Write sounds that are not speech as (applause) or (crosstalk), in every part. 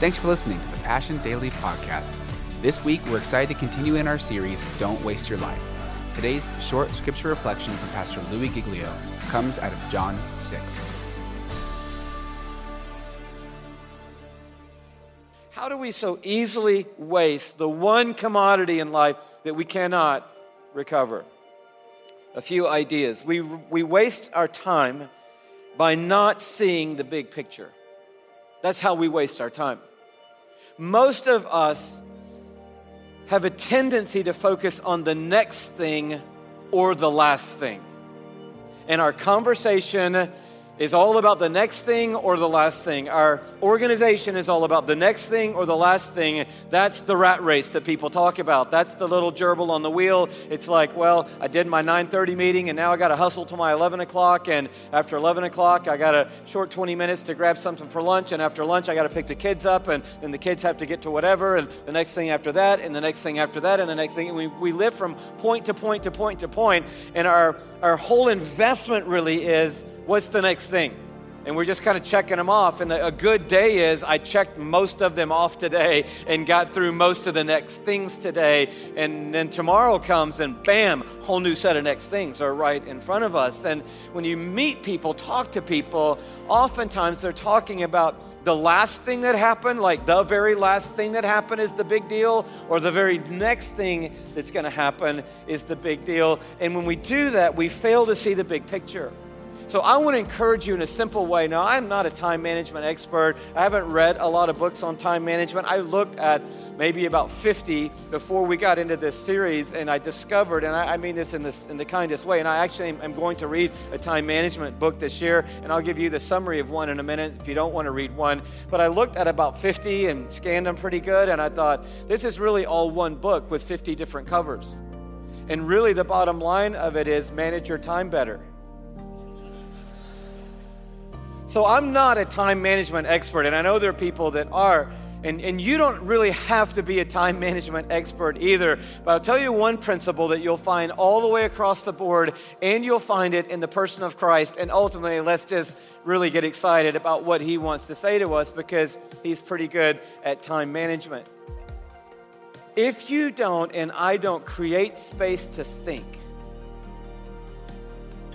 Thanks for listening to the Passion Daily Podcast. This week, we're excited to continue in our series, Don't Waste Your Life. Today's short scripture reflection from Pastor Louis Giglio comes out of John 6. How do we so easily waste the one commodity in life that we cannot recover? A few ideas. We, we waste our time by not seeing the big picture. That's how we waste our time. Most of us have a tendency to focus on the next thing or the last thing. And our conversation is all about the next thing or the last thing. Our organization is all about the next thing or the last thing. That's the rat race that people talk about. That's the little gerbil on the wheel. It's like, well, I did my 9:30 meeting and now I got to hustle to my 11 o'clock. And after 11 o'clock, I got a short 20 minutes to grab something for lunch. And after lunch, I got to pick the kids up. And then the kids have to get to whatever. And the next thing after that, and the next thing after that, and the next thing. We, we live from point to point to point to point. And our, our whole investment really is what's the next thing? And we're just kind of checking them off. And a good day is I checked most of them off today and got through most of the next things today. And then tomorrow comes and bam, whole new set of next things are right in front of us. And when you meet people, talk to people, oftentimes they're talking about the last thing that happened, like the very last thing that happened is the big deal, or the very next thing that's going to happen is the big deal. And when we do that, we fail to see the big picture. So I want to encourage you in a simple way. Now, I'm not a time management expert. I haven't read a lot of books on time management. I looked at maybe about 50 before we got into this series, and I discovered, and I, I mean this in, this in the kindest way, and I actually am, am going to read a time management book this year, and I'll give you the summary of one in a minute if you don't want to read one. But I looked at about 50 and scanned them pretty good, and I thought, this is really all one book with 50 different covers. And really, the bottom line of it is manage your time better. So I'm not a time management expert, and I know there are people that are. And, and you don't really have to be a time management expert either. But I'll tell you one principle that you'll find all the way across the board, and you'll find it in the person of Christ. And ultimately, let's just really get excited about what he wants to say to us because he's pretty good at time management. If you don't, and I don't create space to think,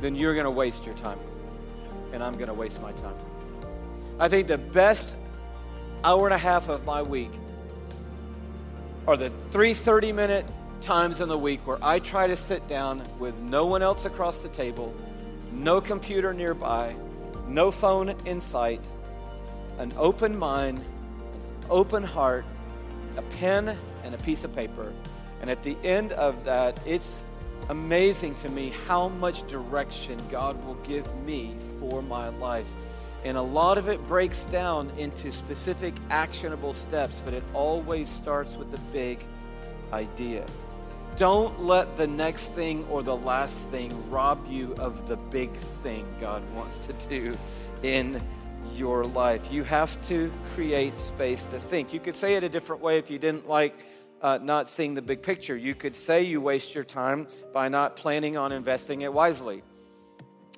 then you're going to waste your time and I'm going to waste my time. I think the best hour and a half of my week are the three 30 minute times in the week where I try to sit down with no one else across the table, no computer nearby, no phone in sight, an open mind, an open heart, a pen, and a piece of paper. And at the end of that, it's amazing to me how much direction God will give me for my life. And a lot of it breaks down into specific actionable steps, but it always starts with the big idea. Don't let the next thing or the last thing rob you of the big thing God wants to do in your life. You have to create space to think. You could say it a different way if you didn't like uh, not seeing the big picture. You could say you waste your time by not planning on investing it wisely.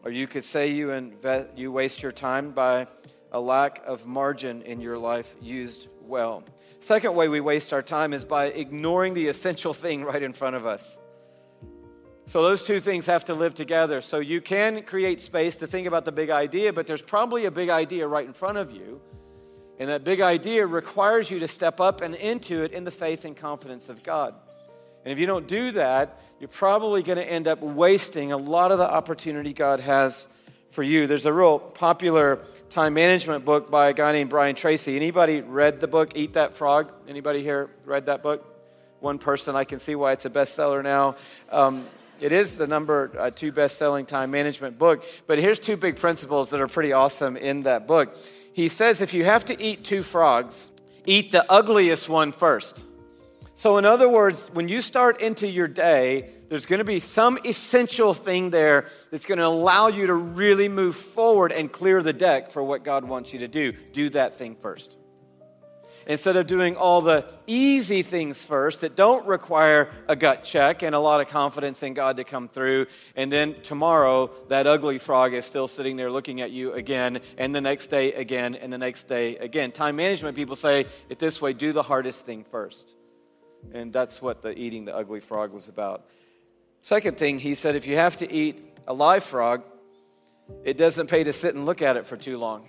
Or you could say you, invest, you waste your time by a lack of margin in your life used well. Second way we waste our time is by ignoring the essential (laughs) thing right in front of us. So those two things have to live together. So you can create space to think about the big idea, but there's probably a big idea right in front of you and that big idea requires you to step up and into it in the faith and confidence of God. And if you don't do that, you're probably going to end up wasting a lot of the opportunity God has for you. There's a real popular time management book by a guy named Brian Tracy. Anybody read the book Eat That Frog? Anybody here read that book? One person. I can see why it's a bestseller now. Um, it is the number uh, two best-selling time management book. But here's two big principles that are pretty awesome in that book he says if you have to eat two frogs, eat the ugliest one first. So, in other words, when you start into your day, there's going to be some essential thing there that's going to allow you to really move forward and clear the deck for what God wants you to do. Do that thing first. Instead of doing all the easy things first that don't require a gut check and a lot of confidence in God to come through, and then tomorrow that ugly frog is still sitting there looking at you again, and the next day again, and the next day again. Time management people say it this way do the hardest thing first. And that's what the eating the ugly frog was about. Second thing, he said, if you have to eat a live frog, it doesn't pay to sit and look at it for too long.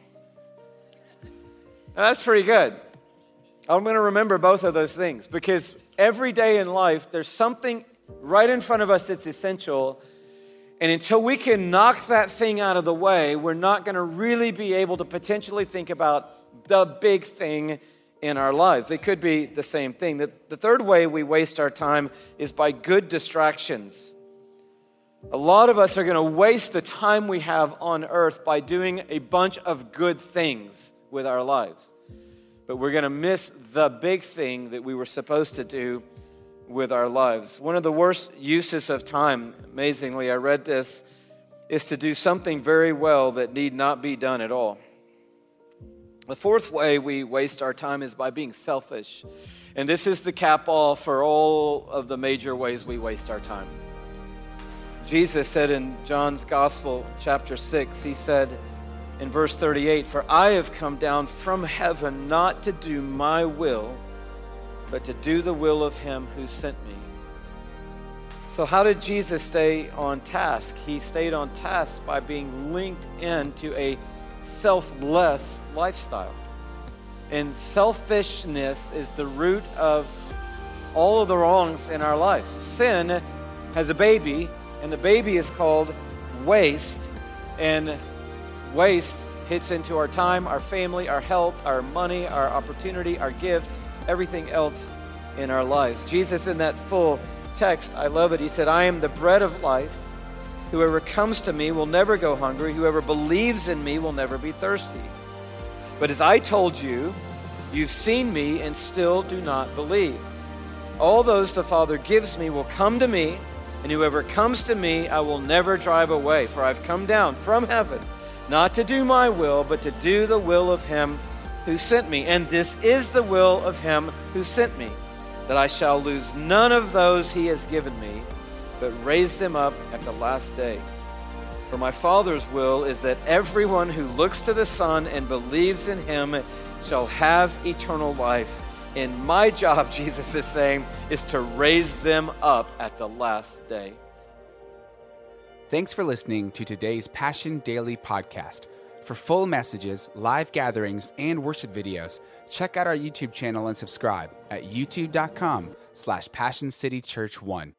Now, that's pretty good. I'm going to remember both of those things because every day in life, there's something right in front of us that's essential. And until we can knock that thing out of the way, we're not going to really be able to potentially think about the big thing in our lives. They could be the same thing. The, the third way we waste our time is by good distractions. A lot of us are going to waste the time we have on earth by doing a bunch of good things with our lives. But we're going to miss the big thing that we were supposed to do with our lives. One of the worst uses of time, amazingly, I read this, is to do something very well that need not be done at all. The fourth way we waste our time is by being selfish. And this is the cap all for all of the major ways we waste our time. Jesus said in John's Gospel, chapter 6, he said in verse 38, For I have come down from heaven not to do my will, but to do the will of him who sent me. So, how did Jesus stay on task? He stayed on task by being linked into a selfless lifestyle. And selfishness is the root of all of the wrongs in our lives. Sin has a baby, and the baby is called waste. And waste hits into our time, our family, our health, our money, our opportunity, our gift, everything else in our lives. Jesus, in that full text, I love it. He said, I am the bread of life. Whoever comes to me will never go hungry. Whoever believes in me will never be thirsty. But as I told you, you've seen me and still do not believe. All those the Father gives me will come to me, and whoever comes to me I will never drive away. For I've come down from heaven, not to do my will, but to do the will of him who sent me. And this is the will of him who sent me, that I shall lose none of those he has given me but raise them up at the last day. For my Father's will is that everyone who looks to the Son and believes in him shall have eternal life. And my job, (laughs) Jesus is saying, is to raise them up at the last day. Thanks for listening to today's Passion Daily podcast. For full messages, live gatherings, and worship videos, check out our YouTube channel and subscribe at youtube.com slash Passion City Church 1.